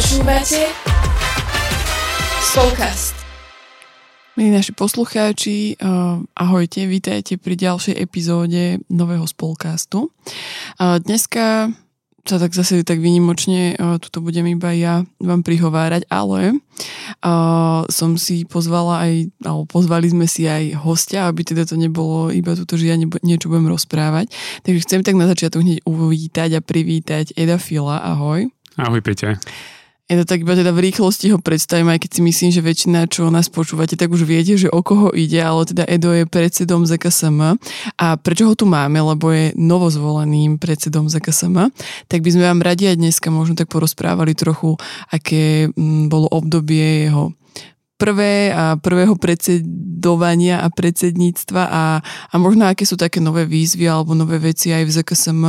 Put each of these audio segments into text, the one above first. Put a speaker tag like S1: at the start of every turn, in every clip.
S1: Počúvate Spolkast.
S2: Milí naši poslucháči, uh, ahojte, vítajte pri ďalšej epizóde nového spolkastu. Dneska sa tak zase tak vynimočne, uh, tuto budem iba ja vám prihovárať, ale uh, som si pozvala aj, alebo pozvali sme si aj hostia, aby teda to nebolo iba tuto, že ja nebo, niečo budem rozprávať. Takže chcem tak na začiatok hneď uvítať a privítať Eda Fila, ahoj.
S3: Ahoj Peťa.
S2: Je to tak iba teda v rýchlosti ho predstavím, aj keď si myslím, že väčšina, čo nás počúvate, tak už viete, že o koho ide, ale teda Edo je predsedom ZKSM. A prečo ho tu máme, lebo je novozvoleným predsedom ZKSM, tak by sme vám radi aj dneska možno tak porozprávali trochu, aké mm, bolo obdobie jeho prvé a prvého predsedovania a predsedníctva a, a možno aké sú také nové výzvy alebo nové veci aj v ZKSM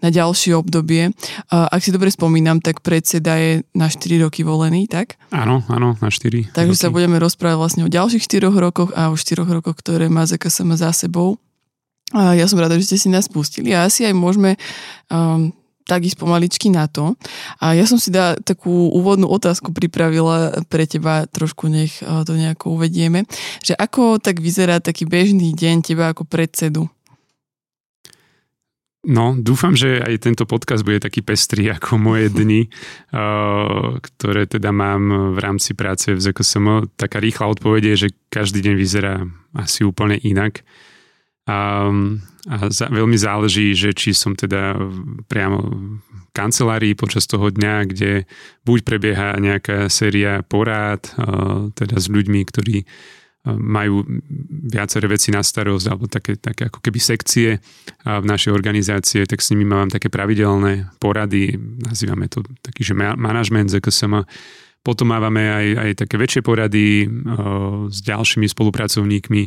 S2: na ďalšie obdobie. Ak si dobre spomínam, tak predseda je na 4 roky volený, tak?
S3: Áno, áno, na 4
S2: Takže
S3: roky.
S2: sa budeme rozprávať vlastne o ďalších 4 rokoch a o 4 rokoch, ktoré má ZKSM za sebou. Ja som rada, že ste si nás pustili a asi aj môžeme um, tak ísť pomaličky na to. A ja som si dá takú úvodnú otázku pripravila pre teba, trošku nech to nejako uvedieme, že ako tak vyzerá taký bežný deň teba ako predsedu?
S3: No, dúfam, že aj tento podcast bude taký pestrý ako moje dni, ktoré teda mám v rámci práce v ZKSM. Taká rýchla odpoveď je, že každý deň vyzerá asi úplne inak. A, a za, veľmi záleží, že či som teda priamo v kancelárii počas toho dňa, kde buď prebieha nejaká séria porád, teda s ľuďmi, ktorí majú viaceré veci na starosť alebo také, také ako keby sekcie v našej organizácie, tak s nimi mám také pravidelné porady, nazývame to taký, že manažment ZKSM, potom máme aj, aj také väčšie porady uh, s ďalšími spolupracovníkmi,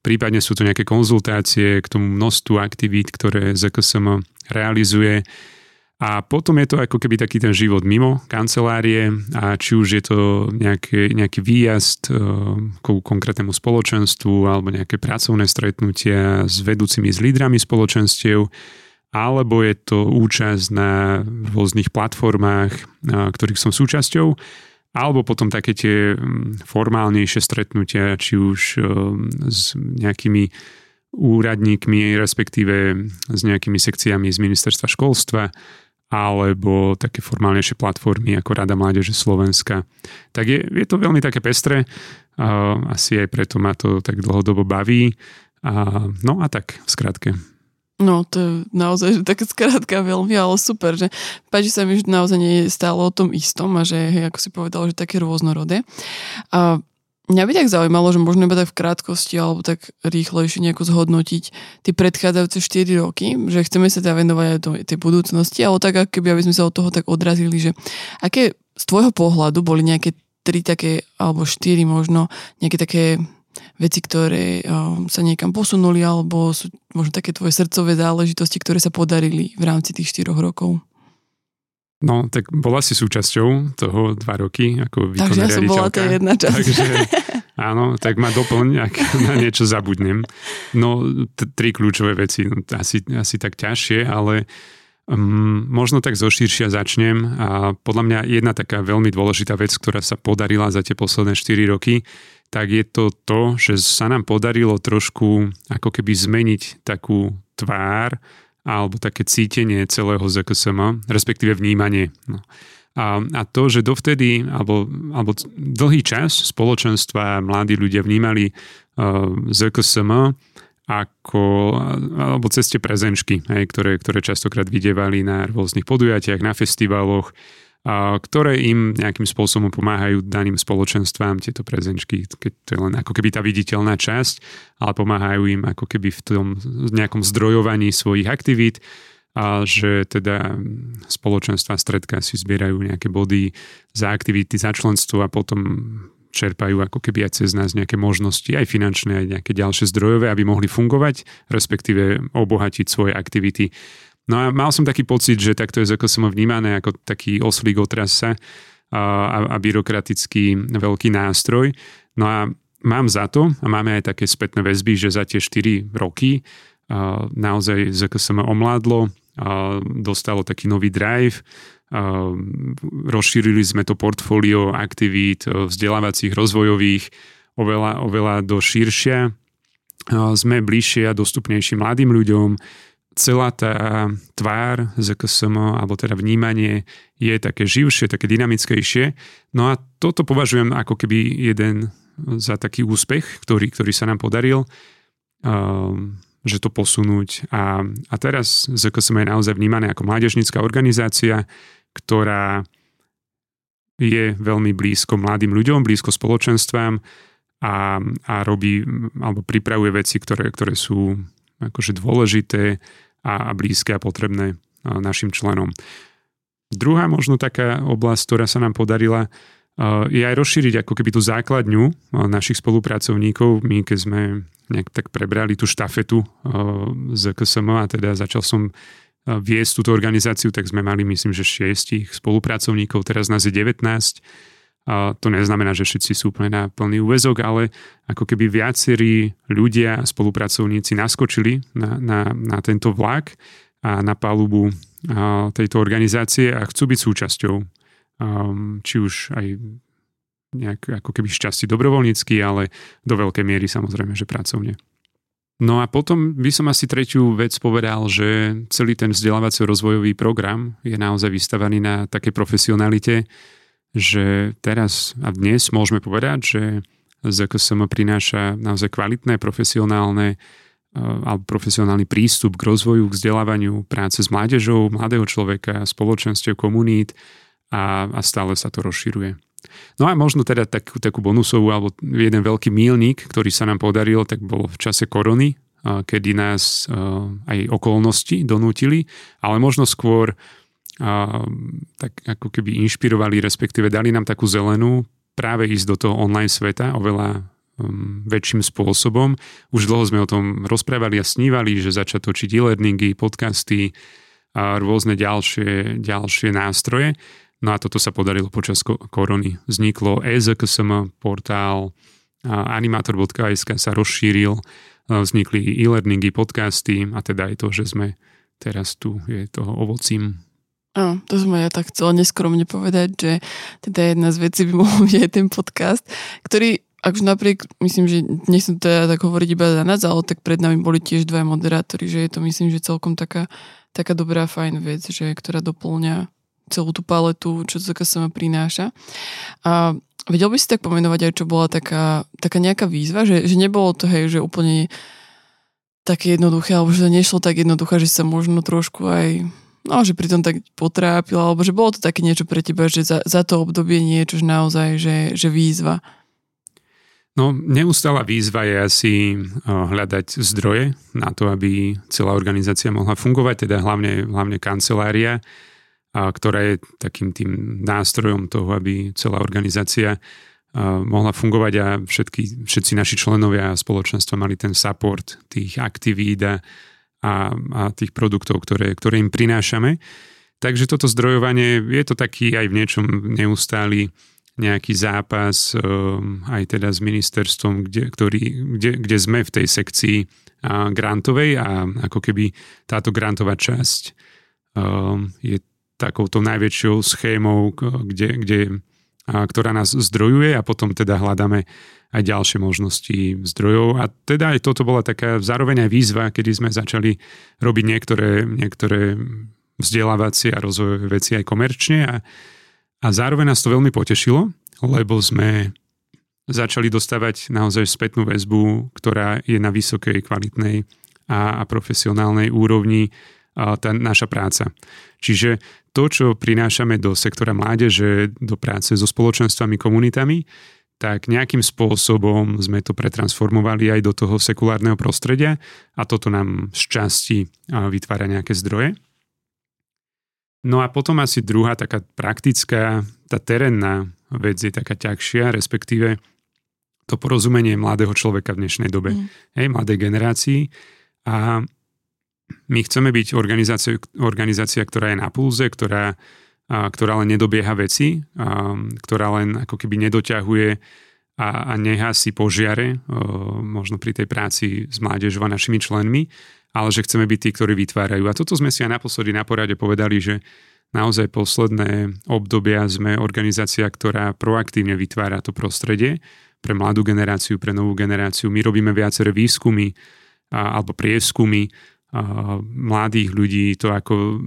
S3: prípadne sú to nejaké konzultácie k tomu množstvu aktivít, ktoré ZKSM realizuje. A potom je to ako keby taký ten život mimo kancelárie a či už je to nejaký, nejaký výjazd uh, ku konkrétnemu spoločenstvu alebo nejaké pracovné stretnutia s vedúcimi, s lídrami spoločenstiev, alebo je to účasť na rôznych platformách, uh, ktorých som súčasťou alebo potom také tie mm, formálnejšie stretnutia, či už ehm, s nejakými úradníkmi, respektíve s nejakými sekciami z ministerstva školstva, alebo také formálnejšie platformy ako Rada Mládeže Slovenska. Tak je, je to veľmi také pestré, asi aj preto ma to tak dlhodobo baví. No a tak, v skratke.
S2: No, to je naozaj že také skrátka veľmi, ale super, že páči sa mi, že naozaj nie je stále o tom istom a že, hej, ako si povedal, že také rôznorodé. A mňa by tak zaujímalo, že možno iba tak v krátkosti alebo tak rýchlejšie nejako zhodnotiť tie predchádzajúce 4 roky, že chceme sa teda venovať aj do tej budúcnosti, ale tak, keby aby sme sa od toho tak odrazili, že aké z tvojho pohľadu boli nejaké tri také, alebo štyri možno, nejaké také veci, ktoré um, sa niekam posunuli, alebo sú možno také tvoje srdcové záležitosti, ktoré sa podarili v rámci tých 4 rokov?
S3: No, tak bola si súčasťou toho dva roky ako
S2: výkonná Takže ja som bola tá jedna časť.
S3: Takže áno, tak ma doplň, ak na niečo zabudnem. No, t- tri kľúčové veci, no, asi, asi tak ťažšie, ale um, možno tak zoširšia začnem. A podľa mňa jedna taká veľmi dôležitá vec, ktorá sa podarila za tie posledné 4 roky, tak je to to, že sa nám podarilo trošku ako keby zmeniť takú tvár alebo také cítenie celého ZKSM, respektíve vnímanie. No. A, a to, že dovtedy, alebo, alebo dlhý čas spoločenstva mladí ľudia vnímali uh, ZKSM ako, alebo ceste prezenčky, hej, ktoré, ktoré častokrát videvali na rôznych podujatiach, na festivaloch, ktoré im nejakým spôsobom pomáhajú daným spoločenstvám, tieto prezenčky, keď to je len ako keby tá viditeľná časť, ale pomáhajú im ako keby v tom nejakom zdrojovaní svojich aktivít, a že teda spoločenstva stredka si zbierajú nejaké body za aktivity, za členstvo a potom čerpajú ako keby aj cez nás nejaké možnosti, aj finančné, aj nejaké ďalšie zdrojové, aby mohli fungovať, respektíve obohatiť svoje aktivity No a mal som taký pocit, že takto je som vnímané ako taký oslík otrasa a, a byrokratický veľký nástroj. No a mám za to, a máme aj také spätné väzby, že za tie 4 roky a, naozaj ZKSM omládlo, a dostalo taký nový drive, rozšírili sme to portfólio aktivít vzdelávacích, rozvojových oveľa, oveľa do širšia. Sme bližšie a dostupnejší mladým ľuďom. Celá tá tvár ZKSM, alebo teda vnímanie je také živšie, také dynamickejšie. No a toto považujem ako keby jeden za taký úspech, ktorý, ktorý sa nám podaril že to posunúť. A, a teraz ZKSM je naozaj vnímané ako mládežnická organizácia, ktorá je veľmi blízko mladým ľuďom, blízko spoločenstvám a, a robí alebo pripravuje veci, ktoré, ktoré sú akože dôležité a, blízke a potrebné našim členom. Druhá možno taká oblasť, ktorá sa nám podarila, je aj rozšíriť ako keby tú základňu našich spolupracovníkov. My, keď sme nejak tak prebrali tú štafetu z KSM a teda začal som viesť túto organizáciu, tak sme mali myslím, že šiestich spolupracovníkov, teraz nás je 19. To neznamená, že všetci sú úplne na plný úvezok, ale ako keby viacerí ľudia, spolupracovníci naskočili na, na, na tento vlak a na palubu tejto organizácie a chcú byť súčasťou či už aj nejak ako keby šťastí dobrovoľnícky, ale do veľkej miery samozrejme, že pracovne. No a potom by som asi tretiu vec povedal, že celý ten vzdelávacio-rozvojový program je naozaj vystavaný na takej profesionalite, že teraz a dnes môžeme povedať, že ZKSM prináša naozaj kvalitné, profesionálne e, alebo profesionálny prístup k rozvoju, k vzdelávaniu práce s mládežou, mladého človeka, spoločensťou, komunít a, a stále sa to rozširuje. No a možno teda takú, takú bonusovú alebo jeden veľký mílnik, ktorý sa nám podaril, tak bol v čase korony, kedy nás aj okolnosti donútili, ale možno skôr tak ako keby inšpirovali, respektíve dali nám takú zelenú práve ísť do toho online sveta oveľa um, väčším spôsobom. Už dlho sme o tom rozprávali a snívali, že začať točiť e-learningy, podcasty a rôzne ďalšie, ďalšie nástroje. No a toto sa podarilo počas korony. Vzniklo EZKSM portál, animator.sk sa rozšíril, vznikli e-learningy, podcasty a teda aj to, že sme teraz tu, je toho ovocím.
S2: Áno, to som ja tak chcela neskromne povedať, že teda jedna z vecí by mohol byť aj ten podcast, ktorý akože napriek, myslím, že nechcem teda tak hovoriť iba za nás, ale tak pred nami boli tiež dva moderátori, že je to myslím, že celkom taká, taká dobrá, fajn vec, že ktorá doplňa celú tú paletu, čo to sama prináša. A vedel by si tak pomenovať aj, čo bola taká, taká nejaká výzva, že, že nebolo to, hej, že úplne také jednoduché, alebo že to nešlo tak jednoduché, že sa možno trošku aj no, že pri tom tak potrápila, alebo že bolo to také niečo pre teba, že za, za to obdobie niečo, že naozaj, že, že výzva.
S3: No, neustála výzva je asi hľadať zdroje na to, aby celá organizácia mohla fungovať, teda hlavne, hlavne kancelária ktorá je takým tým nástrojom toho, aby celá organizácia mohla fungovať a všetky, všetci naši členovia a spoločenstva mali ten support tých aktivít a, a, a tých produktov, ktoré, ktoré im prinášame. Takže toto zdrojovanie je to taký aj v niečom neustály nejaký zápas um, aj teda s ministerstvom, kde, ktorý, kde, kde sme v tej sekcii grantovej a ako keby táto grantová časť um, je takouto najväčšou schémou, kde, kde, ktorá nás zdrojuje a potom teda hľadáme aj ďalšie možnosti zdrojov. A teda aj toto bola taká zároveň aj výzva, kedy sme začali robiť niektoré, niektoré vzdelávacie a rozvojové veci aj komerčne a, a zároveň nás to veľmi potešilo, lebo sme začali dostávať naozaj spätnú väzbu, ktorá je na vysokej, kvalitnej a, a profesionálnej úrovni tá naša práca. Čiže to, čo prinášame do sektora mládeže, do práce so spoločenstvami, komunitami, tak nejakým spôsobom sme to pretransformovali aj do toho sekulárneho prostredia a toto nám z časti vytvára nejaké zdroje. No a potom asi druhá taká praktická, tá terénna vec je taká ťažšia, respektíve to porozumenie mladého človeka v dnešnej dobe, mm. hej, mladej generácii. A my chceme byť organizácia, organizácia ktorá je na pulze, ktorá, a, ktorá len nedobieha veci, a, ktorá len ako keby nedoťahuje a, a nehasí požiare, a, možno pri tej práci s mládežou a našimi členmi, ale že chceme byť tí, ktorí vytvárajú. A toto sme si aj naposledy na porade povedali, že naozaj posledné obdobia sme organizácia, ktorá proaktívne vytvára to prostredie pre mladú generáciu, pre novú generáciu. My robíme viaceré výskumy a, alebo prieskumy mladých ľudí, to ako,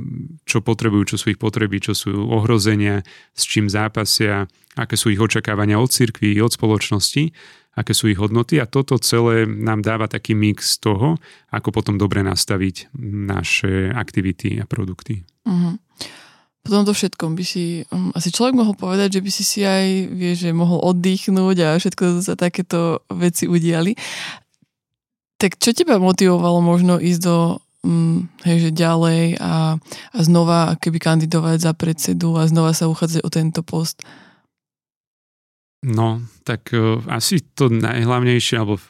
S3: čo potrebujú, čo sú ich potreby, čo sú ohrozenia, s čím zápasia, aké sú ich očakávania od cirkví, od spoločnosti aké sú ich hodnoty a toto celé nám dáva taký mix toho, ako potom dobre nastaviť naše aktivity a produkty. Uh-huh.
S2: Po tomto všetkom by si um, asi človek mohol povedať, že by si si aj, vie, že mohol oddychnúť a všetko sa takéto veci udiali. Tak čo teba motivovalo možno ísť do že ďalej a, a znova keby kandidovať za predsedu a znova sa uchádzať o tento post?
S3: No, tak uh, asi to najhlavnejšie, alebo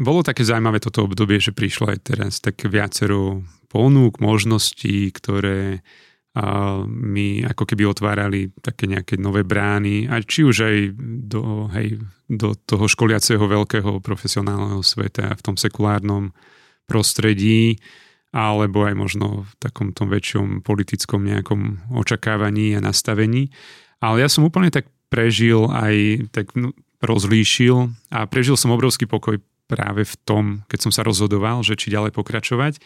S3: bolo také zaujímavé toto obdobie, že prišlo aj teraz tak viacero ponúk, možností, ktoré mi ako keby otvárali také nejaké nové brány, a či už aj do, hej, do toho školiaceho veľkého profesionálneho sveta v tom sekulárnom prostredí, alebo aj možno v takom tom väčšom politickom nejakom očakávaní a nastavení. Ale ja som úplne tak prežil aj, tak no, rozlíšil a prežil som obrovský pokoj práve v tom, keď som sa rozhodoval, že či ďalej pokračovať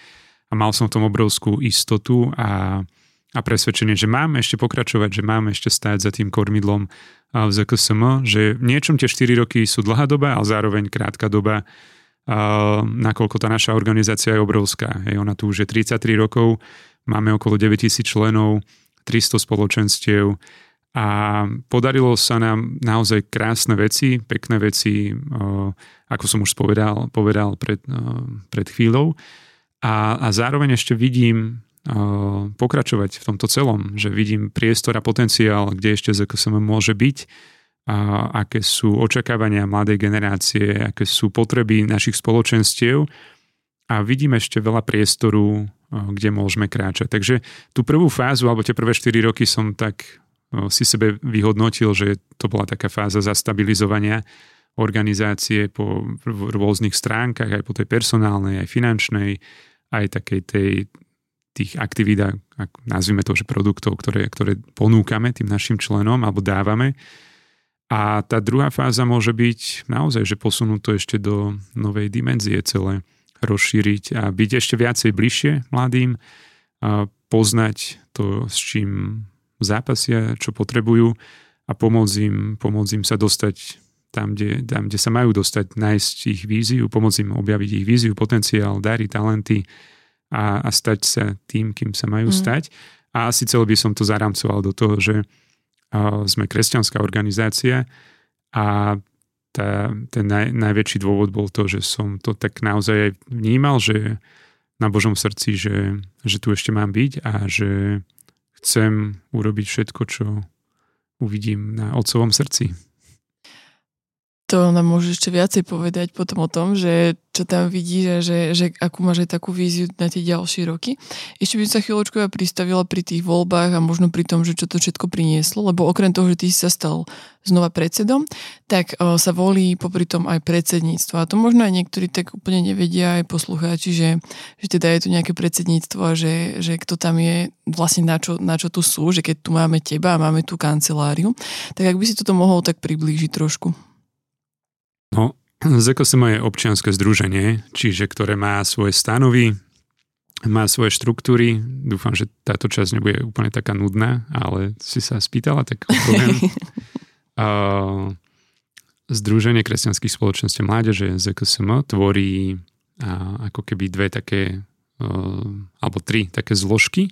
S3: a mal som v tom obrovskú istotu a, a presvedčenie, že mám ešte pokračovať, že mám ešte stáť za tým kormidlom v ZKSM, že v niečom tie 4 roky sú dlhá doba, ale zároveň krátka doba, nakoľko tá naša organizácia je obrovská. Hej, ona tu už je 33 rokov, máme okolo 9000 členov, 300 spoločenstiev, a podarilo sa nám naozaj krásne veci, pekné veci, ako som už povedal, povedal pred, pred chvíľou. A, a zároveň ešte vidím pokračovať v tomto celom, že vidím priestor a potenciál, kde ešte ZKSM môže byť, a aké sú očakávania mladej generácie, aké sú potreby našich spoločenstiev a vidím ešte veľa priestoru, kde môžeme kráčať. Takže tú prvú fázu, alebo tie prvé 4 roky som tak si sebe vyhodnotil, že to bola taká fáza zastabilizovania organizácie po rôznych stránkach, aj po tej personálnej, aj finančnej, aj takej tej, tých aktivít, nazvime to, že produktov, ktoré, ktoré ponúkame tým našim členom alebo dávame. A tá druhá fáza môže byť naozaj, že posunúť to ešte do novej dimenzie celé, rozšíriť a byť ešte viacej bližšie mladým, a poznať to, s čím zápasia, čo potrebujú a pomôcť im, pomôcť im sa dostať tam kde, tam, kde sa majú dostať, nájsť ich víziu, pomôcť im objaviť ich víziu, potenciál, dary, talenty a, a stať sa tým, kým sa majú mm. stať. A asi celé by som to zaramcoval do toho, že uh, sme kresťanská organizácia a tá, ten naj, najväčší dôvod bol to, že som to tak naozaj vnímal, že na Božom srdci, že, že tu ešte mám byť a že chcem urobiť všetko, čo uvidím na otcovom srdci.
S2: To nám môže ešte viacej povedať potom o tom, že čo tam vidíš a že, že akú máš aj takú víziu na tie ďalšie roky. Ešte by sa chvíľočku ja pristavila pri tých voľbách a možno pri tom, že čo to všetko prinieslo, lebo okrem toho, že ty si sa stal znova predsedom, tak o, sa volí popri tom aj predsedníctvo. A to možno aj niektorí tak úplne nevedia aj poslucháči, že, že teda je tu nejaké predsedníctvo a že, že kto tam je vlastne na čo, na čo tu sú, že keď tu máme teba a máme tu kanceláriu, tak ak by si toto mohol tak priblížiť trošku.
S3: No, ZKSM je občianske združenie, čiže ktoré má svoje stanovy, má svoje štruktúry. Dúfam, že táto časť nebude úplne taká nudná, ale si sa spýtala, tak poviem. uh, Združenie kresťanských spoločností mládeže ZKSM tvorí uh, ako keby dve také uh, alebo tri také zložky.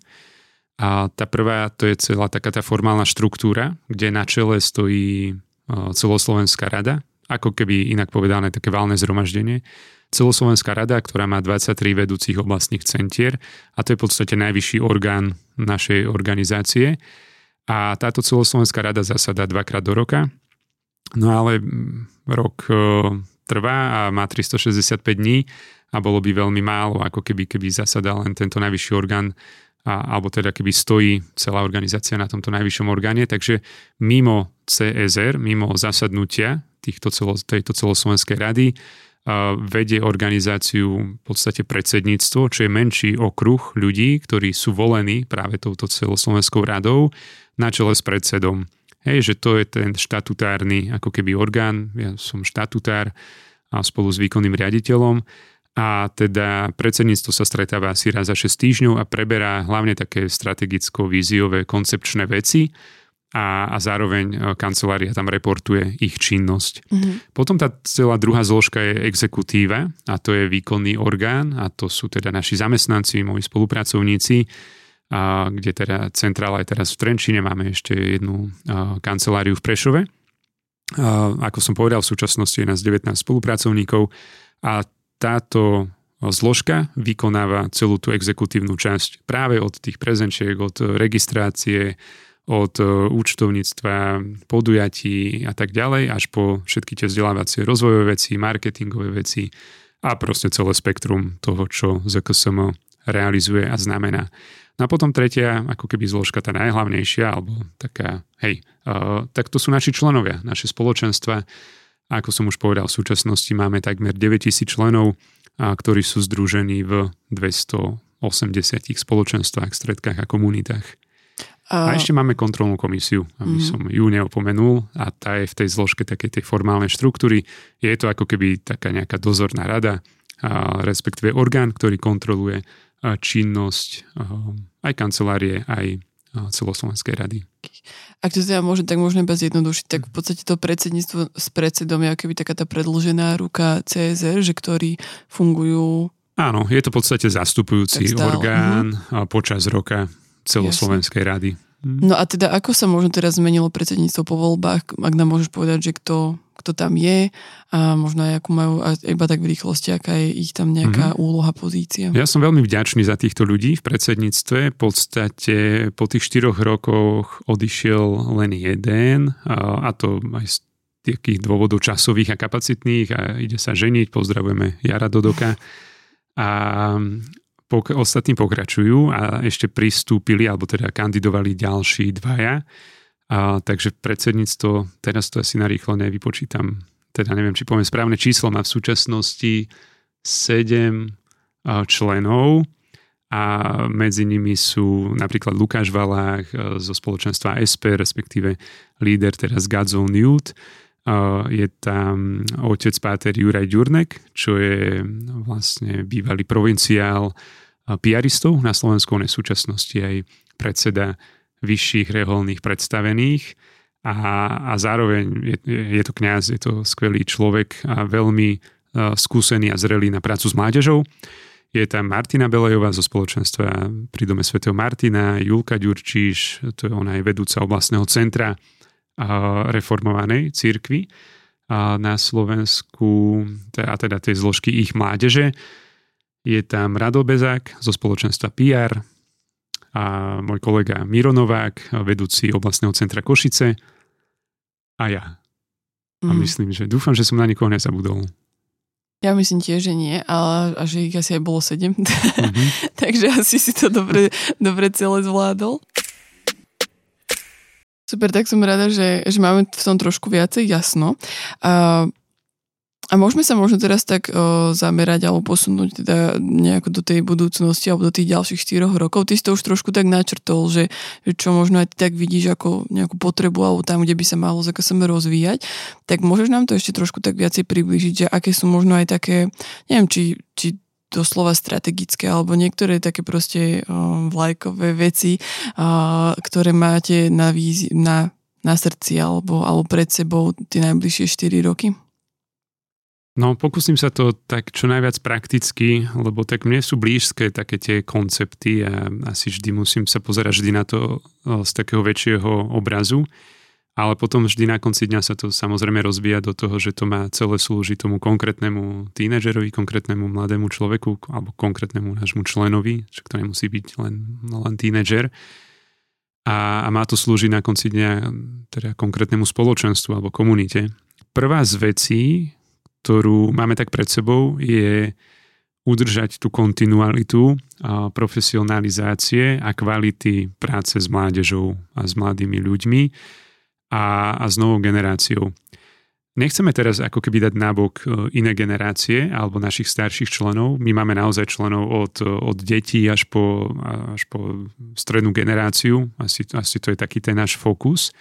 S3: A tá prvá, to je celá taká tá formálna štruktúra, kde na čele stojí celoslovenská rada, ako keby inak povedané také valné zhromaždenie. Celoslovenská rada, ktorá má 23 vedúcich oblastných centier a to je v podstate najvyšší orgán našej organizácie. A táto celoslovenská rada zasada dvakrát do roka. No ale rok e, trvá a má 365 dní a bolo by veľmi málo, ako keby, keby zasadal len tento najvyšší orgán a, alebo teda keby stojí celá organizácia na tomto najvyššom orgáne. Takže mimo CSR, mimo zasadnutia týchto celo, tejto celoslovenskej rady vedie organizáciu v podstate predsedníctvo, čo je menší okruh ľudí, ktorí sú volení práve touto celoslovenskou radou na čele s predsedom. Hej, že to je ten štatutárny ako keby orgán, ja som štatutár a spolu s výkonným riaditeľom. A teda predsedníctvo sa stretáva asi raz za 6 týždňov a preberá hlavne také strategicko-víziové koncepčné veci, a, a zároveň e, kancelária tam reportuje ich činnosť. Mm-hmm. Potom tá celá druhá zložka je exekutíva a to je výkonný orgán a to sú teda naši zamestnanci, moji spolupracovníci, a, kde teda centrála je teraz v Trenčine, máme ešte jednu a, kanceláriu v Prešove. A, ako som povedal, v súčasnosti je nás 19 spolupracovníkov a táto zložka vykonáva celú tú exekutívnu časť práve od tých prezenčiek, od registrácie, od e, účtovníctva, podujatí a tak ďalej, až po všetky tie vzdelávacie rozvojové veci, marketingové veci a proste celé spektrum toho, čo ZKSM realizuje a znamená. No a potom tretia, ako keby zložka tá najhlavnejšia, alebo taká, hej, uh, tak to sú naši členovia, naše spoločenstva. Ako som už povedal, v súčasnosti máme takmer 9000 členov, a, ktorí sú združení v 280 spoločenstvách, stredkách a komunitách. A ešte máme kontrolnú komisiu, aby mm. som ju neopomenul a tá je v tej zložke takej tej formálnej štruktúry. Je to ako keby taká nejaká dozorná rada, a respektíve orgán, ktorý kontroluje činnosť aj kancelárie, aj celoslovenskej rady.
S2: Ak to teda môže, tak možno iba zjednodušiť, tak v podstate to predsedníctvo s predsedom je keby taká tá predlžená ruka CSR, že ktorí fungujú
S3: Áno, je to v podstate zastupujúci orgán uh-huh. počas roka celoslovenskej Jasne. rady.
S2: Hm. No a teda ako sa možno teraz zmenilo predsedníctvo po voľbách, ak nám môžeš povedať, že kto, kto tam je a možno aj ako majú, iba tak v rýchlosti, aká je ich tam nejaká mm-hmm. úloha, pozícia.
S3: Ja som veľmi vďačný za týchto ľudí v predsedníctve. V podstate po tých štyroch rokoch odišiel len jeden a to aj z takých dôvodov časových a kapacitných a ide sa ženiť, pozdravujeme Jara Dodoka. A pok- ostatní pokračujú a ešte pristúpili, alebo teda kandidovali ďalší dvaja. A, takže predsedníctvo, teraz to asi narýchlo nevypočítam, teda neviem, či poviem správne číslo, má v súčasnosti 7 členov a medzi nimi sú napríklad Lukáš Valách e, zo spoločenstva SP, respektíve líder teraz Godzone Youth. Je tam otec páter Juraj Ďurnek, čo je vlastne bývalý provinciál piaristov na Slovensku, on je v súčasnosti aj predseda vyšších reholných predstavených a, a zároveň je, je to kňaz, je to skvelý človek a veľmi uh, skúsený a zrelý na prácu s mládežou. Je tam Martina Belejová zo spoločenstva pri dome svätého Martina, Julka Ďurčíš, to je ona aj vedúca oblastného centra reformovanej církvy na Slovensku, a teda tej zložky ich mládeže. Je tam Rado Bezák zo spoločenstva PR a môj kolega Miro Novák, vedúci oblastného centra Košice a ja. A mm. myslím, že dúfam, že som na nikoho nezabudol.
S2: Ja myslím tiež, že nie, ale a že ich asi aj bolo sedem. Mm-hmm. Takže asi si to dobre, dobre celé zvládol. Super, tak som rada, že, že máme v tom trošku viacej jasno. A a môžeme sa možno teraz tak o, zamerať alebo posunúť teda nejako do tej budúcnosti alebo do tých ďalších 4 rokov. Ty si to už trošku tak načrtol, že, že čo možno aj ty tak vidíš ako nejakú potrebu alebo tam, kde by sa malo za KSM rozvíjať. Tak môžeš nám to ešte trošku tak viacej približiť, že aké sú možno aj také, neviem, či, či doslova strategické alebo niektoré také proste o, vlajkové veci, o, ktoré máte na, vízi, na, na srdci alebo, alebo pred sebou tie najbližšie 4 roky?
S3: No, pokúsim sa to tak čo najviac prakticky, lebo tak mne sú blízke také tie koncepty a asi vždy musím sa pozerať vždy na to z takého väčšieho obrazu. Ale potom vždy na konci dňa sa to samozrejme rozvíja do toho, že to má celé slúžiť tomu konkrétnemu tínežerovi, konkrétnemu mladému človeku alebo konkrétnemu nášmu členovi, že to nemusí byť len, len tínežer. A, a má to slúžiť na konci dňa teda konkrétnemu spoločenstvu alebo komunite. Prvá z vecí, ktorú máme tak pred sebou, je udržať tú kontinualitu profesionalizácie a kvality práce s mládežou a s mladými ľuďmi a, a s novou generáciou. nechceme teraz ako keby dať nabok e, iné generácie alebo našich starších členov. My máme naozaj členov od, od detí až po, až po strednú generáciu. Asi, asi to je taký ten náš fokus.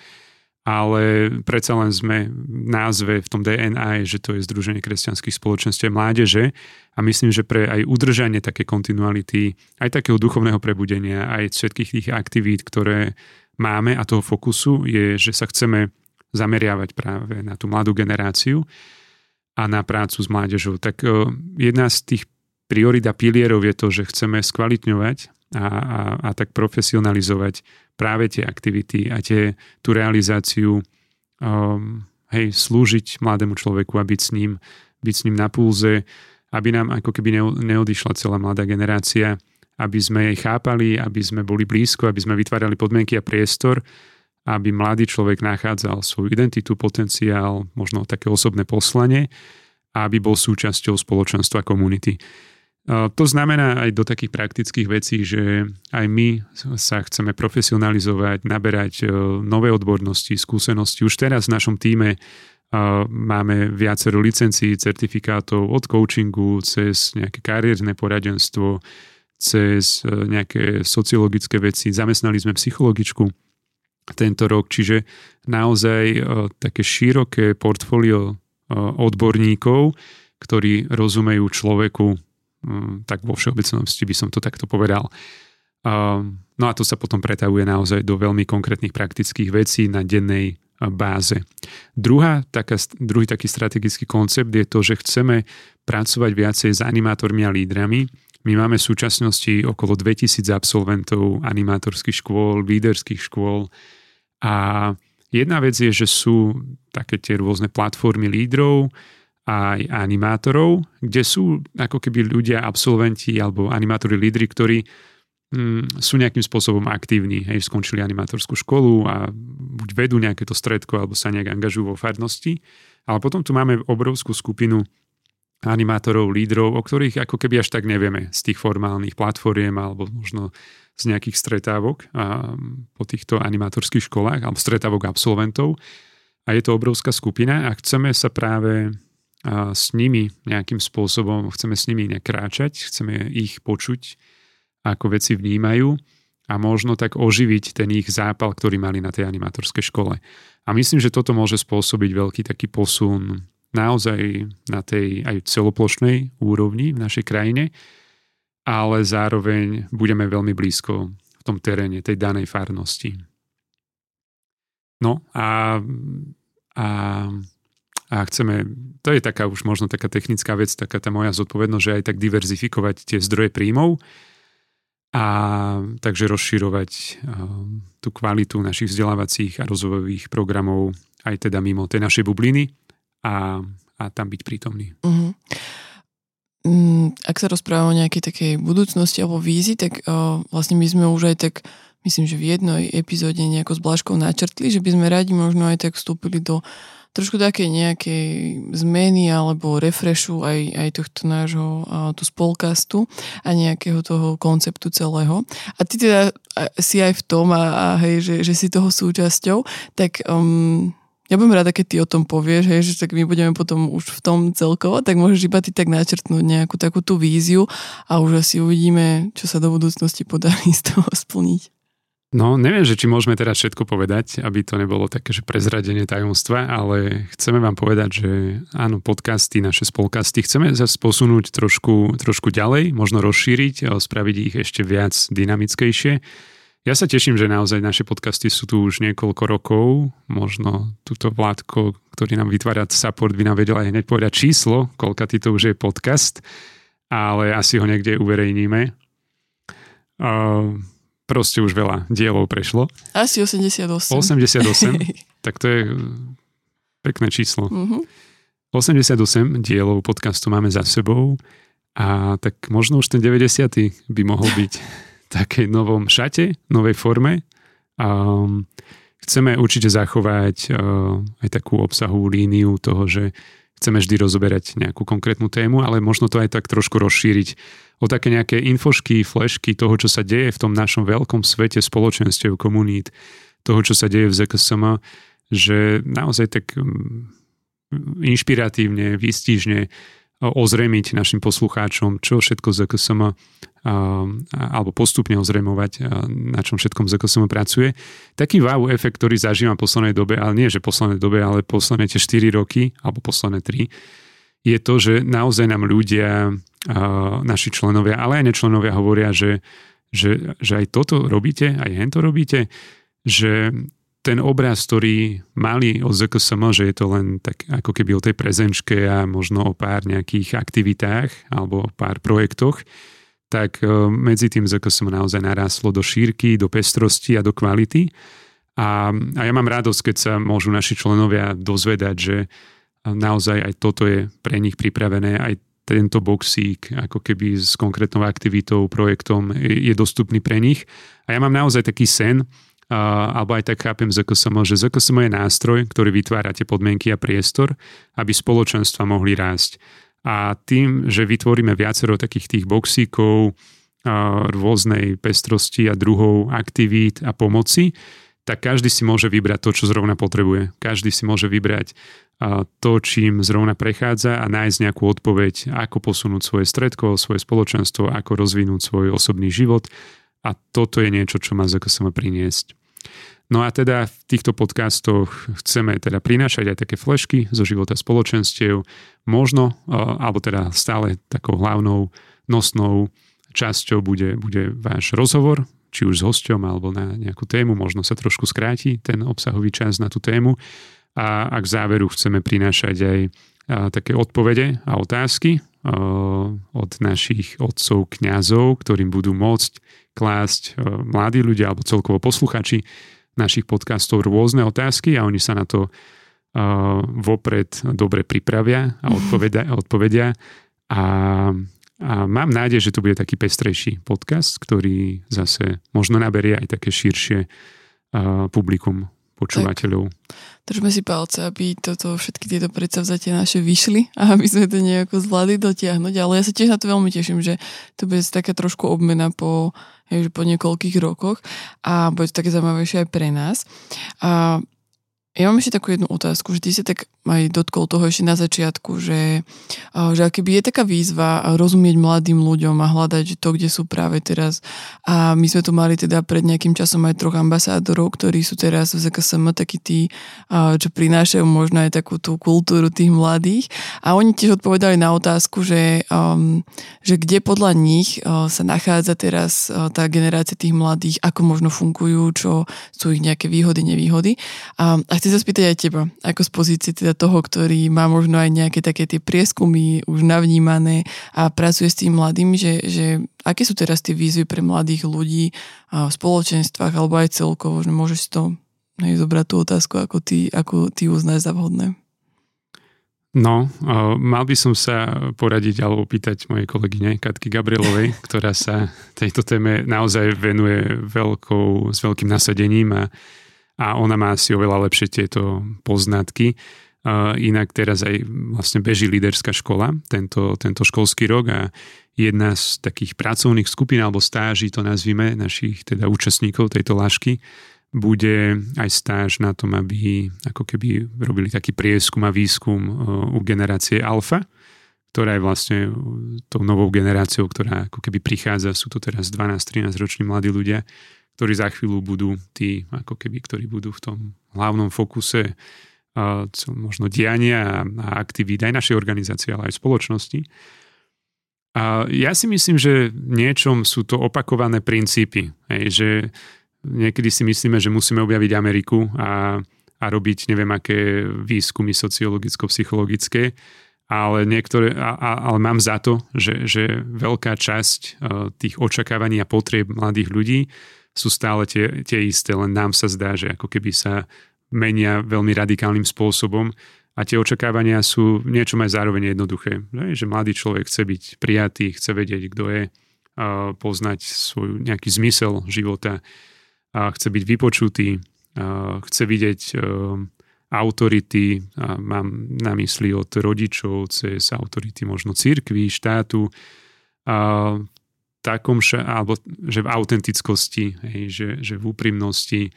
S3: Ale predsa len sme v názve, v tom DNA že to je Združenie kresťanských spoločenstiev mládeže a myslím, že pre aj udržanie také kontinuality, aj takého duchovného prebudenia, aj všetkých tých aktivít, ktoré máme a toho fokusu je, že sa chceme zameriavať práve na tú mladú generáciu a na prácu s mládežou. Tak jedna z tých priorit a pilierov je to, že chceme skvalitňovať a, a, a tak profesionalizovať práve tie aktivity a tie, tú realizáciu um, hej, slúžiť mladému človeku a byť s ním, byť s ním na púlze, aby nám ako keby neodišla celá mladá generácia, aby sme jej chápali, aby sme boli blízko, aby sme vytvárali podmienky a priestor, aby mladý človek nachádzal svoju identitu, potenciál, možno také osobné poslanie a aby bol súčasťou spoločenstva komunity. To znamená aj do takých praktických vecí, že aj my sa chceme profesionalizovať, naberať e, nové odbornosti, skúsenosti. Už teraz v našom týme e, máme viacero licencií, certifikátov od coachingu cez nejaké kariérne poradenstvo, cez e, nejaké sociologické veci. Zamestnali sme psychologičku tento rok. Čiže naozaj e, také široké portfólio e, odborníkov, ktorí rozumejú človeku, tak vo všeobecnosti by som to takto povedal. No a to sa potom pretavuje naozaj do veľmi konkrétnych praktických vecí na dennej báze. Druhá, taká, druhý taký strategický koncept je to, že chceme pracovať viacej s animátormi a lídrami. My máme v súčasnosti okolo 2000 absolventov animátorských škôl, líderských škôl, a jedna vec je, že sú také tie rôzne platformy lídrov, aj animátorov, kde sú ako keby ľudia, absolventi alebo animátori, lídry, ktorí mm, sú nejakým spôsobom aktívni, hej, skončili animátorskú školu a buď vedú nejaké to stredko, alebo sa nejak angažujú vo farnosti. Ale potom tu máme obrovskú skupinu animátorov, lídrov, o ktorých ako keby až tak nevieme z tých formálnych platformiem alebo možno z nejakých stretávok a, po týchto animátorských školách alebo stretávok absolventov. A je to obrovská skupina a chceme sa práve s nimi nejakým spôsobom, chceme s nimi nekráčať, chceme ich počuť, ako veci vnímajú a možno tak oživiť ten ich zápal, ktorý mali na tej animátorskej škole. A myslím, že toto môže spôsobiť veľký taký posun naozaj na tej aj celoplošnej úrovni v našej krajine, ale zároveň budeme veľmi blízko v tom teréne, tej danej farnosti. No a, a, a chceme, to je taká už možno taká technická vec, taká tá moja zodpovednosť, že aj tak diverzifikovať tie zdroje príjmov a takže rozširovať um, tú kvalitu našich vzdelávacích a rozvojových programov aj teda mimo tej našej bubliny a, a tam byť prítomný. Uh-huh.
S2: Ak sa rozprávame o nejakej takej budúcnosti alebo vízi, tak uh, vlastne my sme už aj tak, myslím, že v jednej epizóde nejako s Blažkou načrtli, že by sme radi možno aj tak vstúpili do trošku také nejakej zmeny alebo refreshu aj, aj tohto nášho tu spolkastu a nejakého toho konceptu celého. A ty teda si aj v tom a, a hej, že, že si toho súčasťou, tak um, ja budem rada, keď ty o tom povieš, hej, že tak my budeme potom už v tom celkovo, tak môžeš iba ty tak načrtnúť nejakú takú tú víziu a už asi uvidíme, čo sa do budúcnosti podarí z toho splniť.
S3: No, neviem, že či môžeme teraz všetko povedať, aby to nebolo také, že prezradenie tajomstva, ale chceme vám povedať, že áno, podcasty, naše spolkasty, chceme zase posunúť trošku, trošku ďalej, možno rozšíriť, spraviť ich ešte viac dynamickejšie ja sa teším, že naozaj naše podcasty sú tu už niekoľko rokov. Možno túto Vládko, ktorý nám vytvára support, by nám vedel aj hneď povedať číslo, koľka to už je podcast, ale asi ho niekde uverejníme. Uh, proste už veľa dielov prešlo.
S2: Asi 88.
S3: 88, tak to je pekné číslo. Uh-huh. Mhm. 88 dielov podcastu máme za sebou a tak možno už ten 90. by mohol byť takej novom šate, novej forme. Um, chceme určite zachovať uh, aj takú obsahovú líniu toho, že chceme vždy rozoberať nejakú konkrétnu tému, ale možno to aj tak trošku rozšíriť o také nejaké infošky, flešky toho, čo sa deje v tom našom veľkom svete spoločenstiev, komunít, toho, čo sa deje v ZKSM, že naozaj tak um, inšpiratívne, výstižne ozremiť našim poslucháčom, čo všetko ZKSM alebo postupne ozremovať, na čom všetkom ZKSM pracuje. Taký wow efekt, ktorý zažívam v poslednej dobe, ale nie, že poslednej dobe, ale posledné tie 4 roky, alebo posledné 3, je to, že naozaj nám ľudia, naši členovia, ale aj nečlenovia hovoria, že, že, že aj toto robíte, aj hen to robíte, že ten obraz, ktorý mali o ZKSM, že je to len tak ako keby o tej prezenčke a možno o pár nejakých aktivitách alebo o pár projektoch, tak e, medzi tým ZKSM naozaj naráslo do šírky, do pestrosti a do kvality. A, a ja mám radosť, keď sa môžu naši členovia dozvedať, že naozaj aj toto je pre nich pripravené, aj tento boxík ako keby s konkrétnou aktivitou, projektom je, dostupný pre nich. A ja mám naozaj taký sen, alebo aj tak chápem ZKSM, že ZKSM je nástroj, ktorý vytvára tie podmienky a priestor, aby spoločenstva mohli rásť. A tým, že vytvoríme viacero takých tých boxíkov, rôznej pestrosti a druhov aktivít a pomoci, tak každý si môže vybrať to, čo zrovna potrebuje. Každý si môže vybrať to, čím zrovna prechádza a nájsť nejakú odpoveď, ako posunúť svoje stredko, svoje spoločenstvo, ako rozvinúť svoj osobný život. A toto je niečo, čo má ZKSM priniesť. No a teda v týchto podcastoch chceme teda prinášať aj také flešky zo života spoločenstiev. Možno, alebo teda stále takou hlavnou nosnou časťou bude, bude váš rozhovor, či už s hosťom alebo na nejakú tému, možno sa trošku skráti ten obsahový čas na tú tému. A, a k záveru chceme prinášať aj také odpovede a otázky od našich otcov, kňazov, ktorým budú môcť klásť a, mladí ľudia alebo celkovo posluchači našich podcastov rôzne otázky a oni sa na to uh, vopred dobre pripravia a odpovedia, odpovedia. A, a mám nádej, že to bude taký pestrejší podcast, ktorý zase možno naberie aj také širšie uh, publikum počúvateľov.
S2: Držme si palce, aby toto, všetky tieto predsavzatia naše vyšli a aby sme to nejako zvládli dotiahnuť, ale ja sa tiež na to veľmi teším, že to bude taká trošku obmena po hej, po niekoľkých rokoch a bude to také zaujímavejšie aj pre nás. A ja mám ešte takú jednu otázku, ty si tak aj dotkol toho ešte na začiatku, že, že akéby je taká výzva rozumieť mladým ľuďom a hľadať to, kde sú práve teraz. A my sme tu mali teda pred nejakým časom aj troch ambasádorov, ktorí sú teraz v ZKSM takí tí, čo prinášajú možno aj takú tú kultúru tých mladých. A oni tiež odpovedali na otázku, že, um, že kde podľa nich sa nachádza teraz tá generácia tých mladých, ako možno fungujú, čo sú ich nejaké výhody, nevýhody. A, a chcem sa spýtať aj teba, ako z pozície teda toho, ktorý má možno aj nejaké také tie prieskumy už navnímané a pracuje s tým mladým, že, že aké sú teraz tie výzvy pre mladých ľudí v spoločenstvách alebo aj celkovo, že môžeš si to hej, zobrať tú otázku, ako ty, ako ty uznáš za vhodné.
S3: No, mal by som sa poradiť alebo opýtať mojej kolegyne Katky Gabrielovej, ktorá sa tejto téme naozaj venuje veľkou, s veľkým nasadením a a ona má asi oveľa lepšie tieto poznatky. Inak teraz aj vlastne beží líderská škola tento, tento školský rok a jedna z takých pracovných skupín alebo stáží, to nazvime, našich teda účastníkov tejto lášky, bude aj stáž na tom, aby ako keby robili taký prieskum a výskum u generácie alfa, ktorá je vlastne tou novou generáciou, ktorá ako keby prichádza, sú to teraz 12-13 roční mladí ľudia, ktorí za chvíľu budú tí, ako keby, ktorí budú v tom hlavnom fokuse možno diania a aktivít aj našej organizácie, ale aj spoločnosti. A ja si myslím, že niečom sú to opakované princípy. Hej, že niekedy si myslíme, že musíme objaviť Ameriku a, a robiť neviem aké výskumy sociologicko-psychologické, ale, niektoré, a, a, ale mám za to, že, že veľká časť uh, tých očakávaní a potrieb mladých ľudí sú stále tie, tie isté, len nám sa zdá, že ako keby sa menia veľmi radikálnym spôsobom a tie očakávania sú niečo aj zároveň jednoduché. Že, mladý človek chce byť prijatý, chce vedieť, kto je, poznať svoj nejaký zmysel života, chce byť vypočutý, chce vidieť autority, mám na mysli od rodičov cez autority možno církvy, štátu, takom, alebo že v autentickosti, hej, že, že v úprimnosti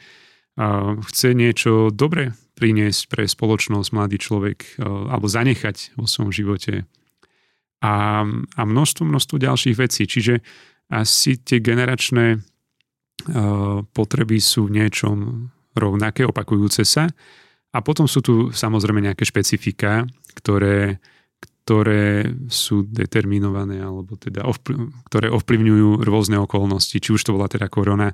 S3: uh, chce niečo dobre priniesť pre spoločnosť mladý človek alebo zanechať vo svojom živote a, a množstvo, množstvo ďalších vecí. Čiže asi tie generačné potreby sú v niečom rovnaké, opakujúce sa. A potom sú tu samozrejme nejaké špecifika, ktoré, ktoré sú determinované alebo teda ovplyv, ktoré ovplyvňujú rôzne okolnosti, či už to bola teda korona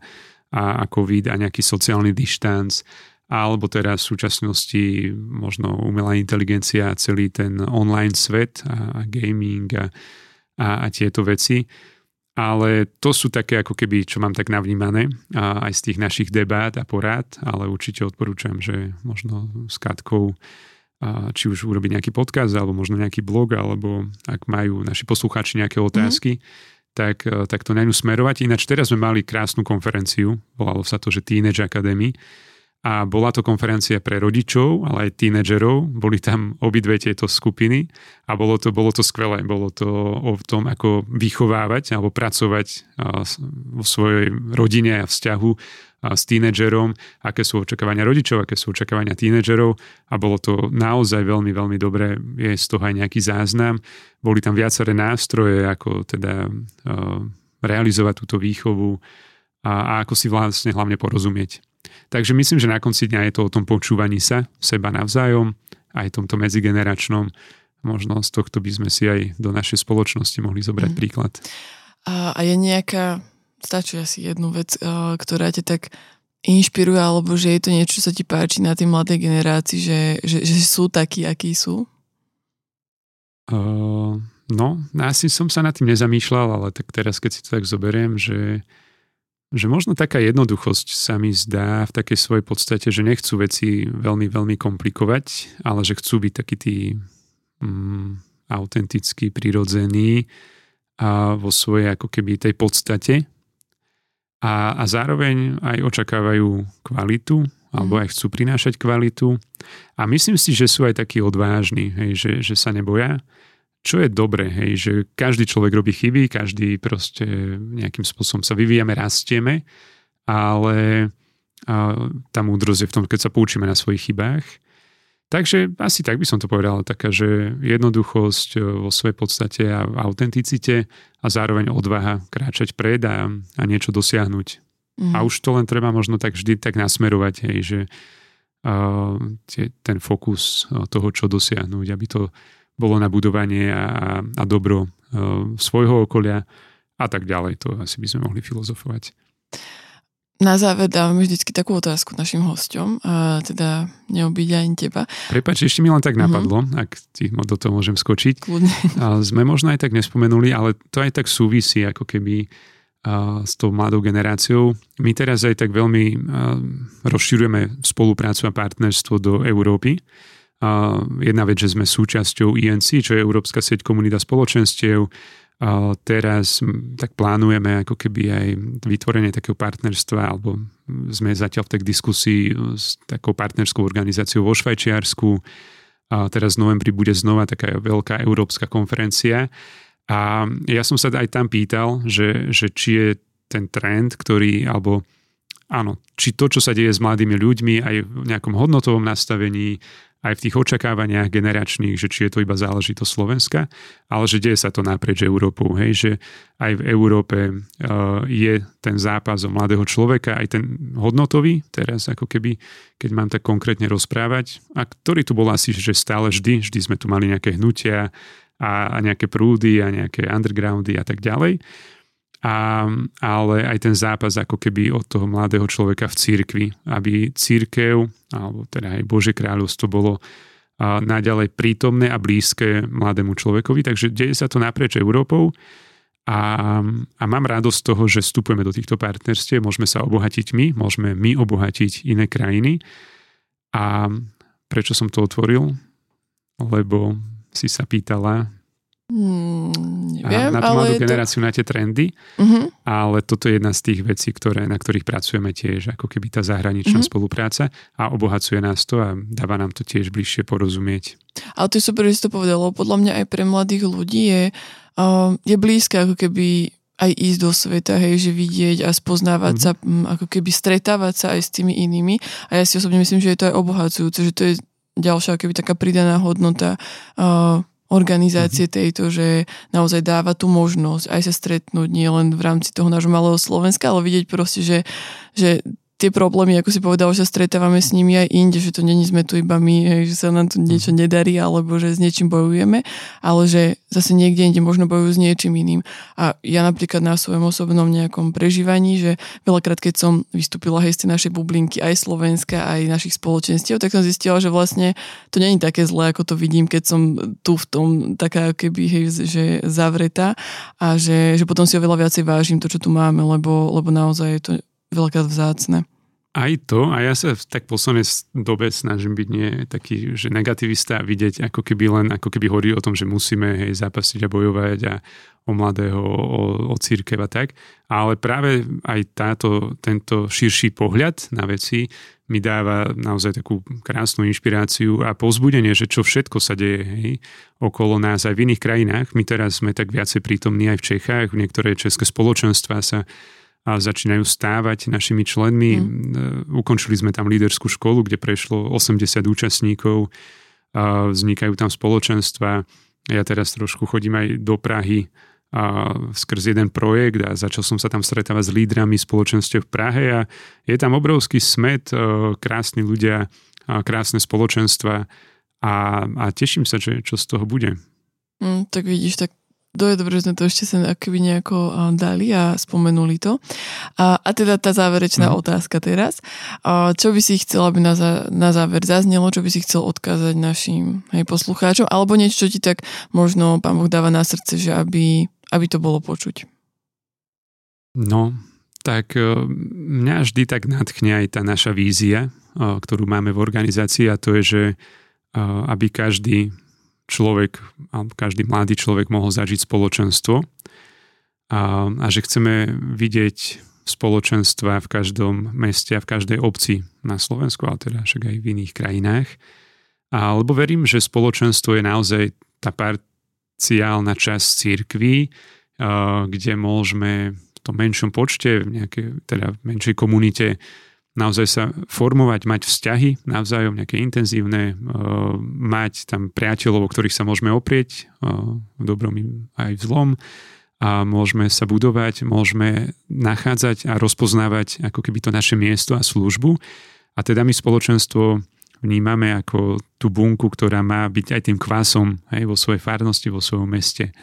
S3: a, a COVID a nejaký sociálny dištanc, alebo teda v súčasnosti možno umelá inteligencia a celý ten online svet a, a gaming a, a, a tieto veci ale to sú také ako keby, čo mám tak navnímané a aj z tých našich debát a porád, ale určite odporúčam, že možno s Katkou a či už urobiť nejaký podcast alebo možno nejaký blog, alebo ak majú naši poslucháči nejaké otázky, mm-hmm. Tak, tak to najnú smerovať. Ináč teraz sme mali krásnu konferenciu, volalo sa to, že Teenage Academy, a bola to konferencia pre rodičov, ale aj tínedžerov. Boli tam obidve tieto skupiny a bolo to, bolo to skvelé. Bolo to o tom, ako vychovávať alebo pracovať vo svojej rodine a vzťahu s tínedžerom, aké sú očakávania rodičov, aké sú očakávania tínedžerov a bolo to naozaj veľmi, veľmi dobré. Je z toho aj nejaký záznam. Boli tam viaceré nástroje, ako teda realizovať túto výchovu a, a ako si vlastne hlavne porozumieť. Takže myslím, že na konci dňa je to o tom počúvaní sa seba navzájom, aj tomto medzigeneračnom. Možno z tohto by sme si aj do našej spoločnosti mohli zobrať mm. príklad.
S2: A, a je nejaká, stačí asi jednu vec, ktorá ťa tak inšpiruje, alebo že je to niečo, čo sa ti páči na tej mladej generácii, že, že, že sú takí, akí sú?
S3: Uh, no, asi som sa nad tým nezamýšľal, ale tak teraz, keď si to tak zoberiem, že že možno taká jednoduchosť sa mi zdá v takej svojej podstate, že nechcú veci veľmi, veľmi komplikovať, ale že chcú byť takí tí mm, autentickí, prirodzení a vo svojej ako keby tej podstate. A, a zároveň aj očakávajú kvalitu alebo mhm. aj chcú prinášať kvalitu. A myslím si, že sú aj takí odvážni, hej, že, že sa neboja čo je dobré, hej, že každý človek robí chyby, každý proste nejakým spôsobom sa vyvíjame, rastieme, ale a, tá múdrosť je v tom, keď sa poučíme na svojich chybách. Takže asi tak by som to povedal, taká, že jednoduchosť e, vo svojej podstate a autenticite a zároveň odvaha kráčať pred a, a niečo dosiahnuť. Mm. A už to len treba možno tak vždy tak nasmerovať, hej, že uh, tie, ten fokus toho, čo dosiahnuť, aby to bolo na budovanie a, a dobro uh, svojho okolia a tak ďalej. To asi by sme mohli filozofovať.
S2: Na záver dávame vždycky takú otázku našim hosťom, a teda neobíde ani teba.
S3: Prepač, ešte mi len tak mhm. napadlo, uh-huh. ak ti do toho môžem skočiť.
S2: Kľudne.
S3: A sme možno aj tak nespomenuli, ale to aj tak súvisí ako keby a, s tou mladou generáciou. My teraz aj tak veľmi a, rozširujeme spoluprácu a partnerstvo do Európy. Jedna vec, že sme súčasťou INC, čo je Európska sieť komunita spoločenstiev. A teraz tak plánujeme ako keby aj vytvorenie takého partnerstva, alebo sme zatiaľ v tak diskusii s takou partnerskou organizáciou vo Švajčiarsku. A teraz v novembri bude znova taká veľká európska konferencia. A ja som sa aj tam pýtal, že, že či je ten trend, ktorý, alebo áno, či to, čo sa deje s mladými ľuďmi aj v nejakom hodnotovom nastavení, aj v tých očakávaniach generačných, že či je to iba záležitosť Slovenska, ale že deje sa to naprieč Európou, hej, že aj v Európe uh, je ten zápas o mladého človeka, aj ten hodnotový, teraz ako keby, keď mám tak konkrétne rozprávať, a ktorý tu bol asi, že stále vždy, vždy sme tu mali nejaké hnutia a, a nejaké prúdy a nejaké undergroundy a tak ďalej a, ale aj ten zápas ako keby od toho mladého človeka v církvi, aby církev, alebo teda aj Bože kráľovstvo bolo a naďalej prítomné a blízke mladému človekovi. Takže deje sa to naprieč Európou a, a mám radosť toho, že vstupujeme do týchto partnerstiev, môžeme sa obohatiť my, môžeme my obohatiť iné krajiny. A prečo som to otvoril? Lebo si sa pýtala,
S2: Hmm, neviem,
S3: na tú mladú generáciu, to... na tie trendy, uh-huh. ale toto je jedna z tých vecí, ktoré, na ktorých pracujeme tiež, ako keby tá zahraničná uh-huh. spolupráca a obohacuje nás to a dáva nám to tiež bližšie porozumieť.
S2: Ale to je super, že si to povedalo. Podľa mňa aj pre mladých ľudí je, uh, je blízke ako keby aj ísť do sveta, hej, že vidieť a spoznávať mm. sa, ako keby stretávať sa aj s tými inými. A ja si osobne myslím, že je to aj obohacujúce, že to je ďalšia keby taká pridaná hodnota uh, organizácie mm-hmm. tejto, že naozaj dáva tú možnosť aj sa stretnúť nie len v rámci toho nášho malého Slovenska, ale vidieť proste, že, že tie problémy, ako si povedal, že sa stretávame s nimi aj inde, že to není sme tu iba my, že sa nám tu niečo mhm. nedarí, alebo že s niečím bojujeme, ale že zase niekde inde možno bojujú s niečím iným. A ja napríklad na svojom osobnom nejakom prežívaní, že veľakrát, keď som vystúpila hej z tej našej bublinky, aj Slovenska, aj našich spoločenstiev, tak som zistila, že vlastne to není také zlé, ako to vidím, keď som tu v tom taká keby hej, že zavretá a že, že potom si oveľa viacej vážim to, čo tu máme, lebo, lebo naozaj je to veľakrát vzácne.
S3: Aj to, a ja sa tak poslednej dobe snažím byť nie taký, že negativista a vidieť ako keby len, ako keby hovorí o tom, že musíme hej, zapasiť a bojovať a o mladého, o, o církev a tak. Ale práve aj táto, tento širší pohľad na veci mi dáva naozaj takú krásnu inšpiráciu a pozbudenie, že čo všetko sa deje hej, okolo nás aj v iných krajinách. My teraz sme tak viacej prítomní aj v Čechách, niektoré české spoločenstva sa a začínajú stávať našimi členmi. Mm. Ukončili sme tam líderskú školu, kde prešlo 80 účastníkov, a vznikajú tam spoločenstva. Ja teraz trošku chodím aj do Prahy a skrz jeden projekt a začal som sa tam stretávať s lídrami spoločenstiev v Prahe a je tam obrovský smet, e, krásni ľudia, krásne spoločenstva a, a teším sa, že čo z toho bude.
S2: Mm, tak vidíš, tak to je dobré, že sme to ešte sa akoby nejako dali a spomenuli to. A, a teda tá záverečná mm. otázka teraz. A čo by si chcel, aby na, za, na záver zaznelo, čo by si chcel odkázať našim hej, poslucháčom, alebo niečo, čo ti tak možno pán Boh dáva na srdce, že aby, aby to bolo počuť.
S3: No, tak e, mňa vždy tak nadchne aj tá naša vízia, e, ktorú máme v organizácii a to je, že e, aby každý človek, alebo každý mladý človek mohol zažiť spoločenstvo a, a že chceme vidieť spoločenstva v každom meste a v každej obci na Slovensku, ale teda však aj v iných krajinách. A, lebo verím, že spoločenstvo je naozaj tá parciálna časť církvy, kde môžeme v tom menšom počte, v nejakej, teda menšej komunite naozaj sa formovať, mať vzťahy navzájom nejaké intenzívne, uh, mať tam priateľov, o ktorých sa môžeme oprieť uh, v dobrom aj v zlom a môžeme sa budovať, môžeme nachádzať a rozpoznávať ako keby to naše miesto a službu. A teda my spoločenstvo vnímame ako tú bunku, ktorá má byť aj tým kvásom aj vo svojej farnosti, vo svojom meste.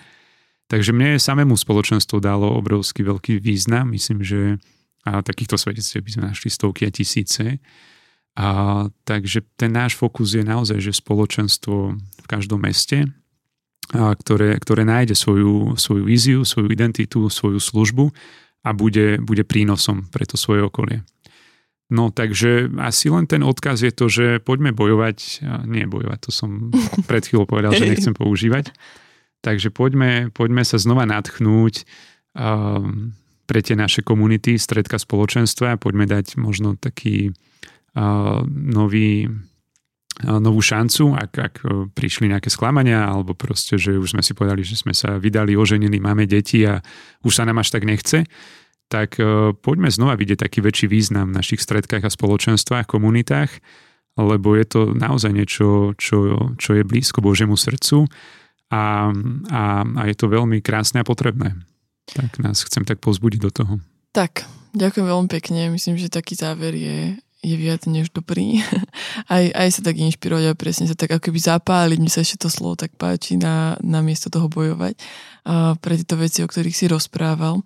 S3: Takže mne samému spoločenstvo dalo obrovský veľký význam. Myslím, že a takýchto svedectiev by sme našli stovky a tisíce. A, takže ten náš fokus je naozaj, že spoločenstvo v každom meste, a, ktoré, ktoré nájde svoju, svoju víziu, svoju identitu, svoju službu a bude, bude prínosom pre to svoje okolie. No takže asi len ten odkaz je to, že poďme bojovať, nie bojovať, to som pred chvíľou povedal, že nechcem používať. Takže poďme, poďme sa znova natchnúť um, pre tie naše komunity, stredka spoločenstva. Poďme dať možno taký uh, nový novú šancu, ak, ak prišli nejaké sklamania, alebo proste, že už sme si povedali, že sme sa vydali, oženili, máme deti a už sa nám až tak nechce, tak poďme znova vidieť taký väčší význam v našich stredkách a spoločenstvách, komunitách, lebo je to naozaj niečo, čo, čo je blízko Božiemu srdcu a, a, a je to veľmi krásne a potrebné. Tak nás chcem tak pozbudiť do toho.
S2: Tak, ďakujem veľmi pekne. Myslím, že taký záver je, je viac než dobrý. aj, aj sa tak inšpirovať a presne sa tak ako keby zapáliť. Mne sa ešte to slovo tak páči na, na miesto toho bojovať uh, pre tieto veci, o ktorých si rozprával.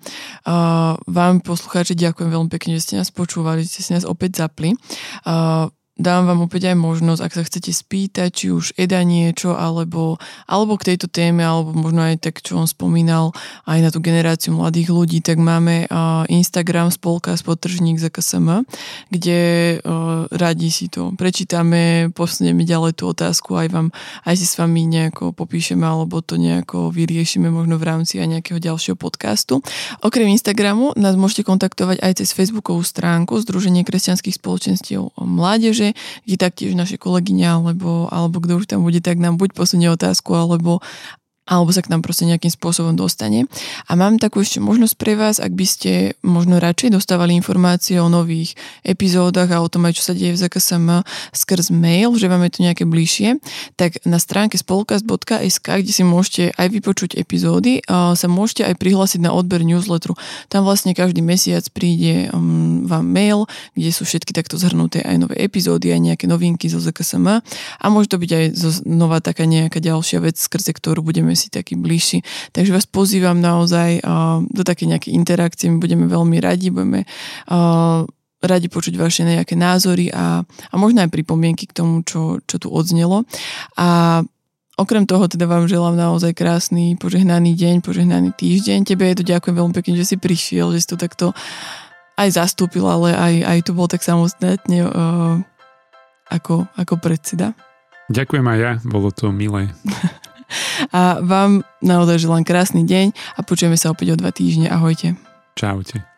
S2: Uh, vám poslucháči ďakujem veľmi pekne, že ste nás počúvali, že ste si nás opäť zapli. Uh, Dám vám opäť aj možnosť, ak sa chcete spýtať, či už Eda niečo, alebo, alebo k tejto téme, alebo možno aj tak, čo on spomínal, aj na tú generáciu mladých ľudí, tak máme Instagram spolka spotržník KSM, kde uh, radi si to prečítame, posunieme ďalej tú otázku, aj vám, aj si s vami nejako popíšeme, alebo to nejako vyriešime možno v rámci aj nejakého ďalšieho podcastu. Okrem Instagramu nás môžete kontaktovať aj cez Facebookovú stránku Združenie kresťanských spoločenstiev mládeže, kde taktiež naše kolegyňa alebo, alebo kto už tam bude, tak nám buď posunie otázku, alebo alebo sa k nám proste nejakým spôsobom dostane. A mám takú ešte možnosť pre vás, ak by ste možno radšej dostávali informácie o nových epizódach a o tom aj, čo sa deje v ZKSM skrz mail, že máme to nejaké bližšie, tak na stránke spolkast.sk, kde si môžete aj vypočuť epizódy, sa môžete aj prihlásiť na odber newsletteru. Tam vlastne každý mesiac príde um, vám mail, kde sú všetky takto zhrnuté aj nové epizódy, aj nejaké novinky zo ZKSM a môže to byť aj znova taká nejaká ďalšia vec, skrze ktorú budeme si taký bližší. Takže vás pozývam naozaj do také nejaké interakcie, my budeme veľmi radi, budeme radi počuť vaše nejaké názory a, a možno aj pripomienky k tomu, čo, čo tu odznelo. A okrem toho teda vám želám naozaj krásny, požehnaný deň, požehnaný týždeň. Tebe je to ďakujem veľmi pekne, že si prišiel, že si to takto aj zastúpil, ale aj, aj tu bol tak samostatne uh, ako, ako predseda.
S3: Ďakujem aj ja, bolo to milé.
S2: A vám naozaj želám krásny deň a počujeme sa opäť o dva týždne. Ahojte.
S3: Čaute.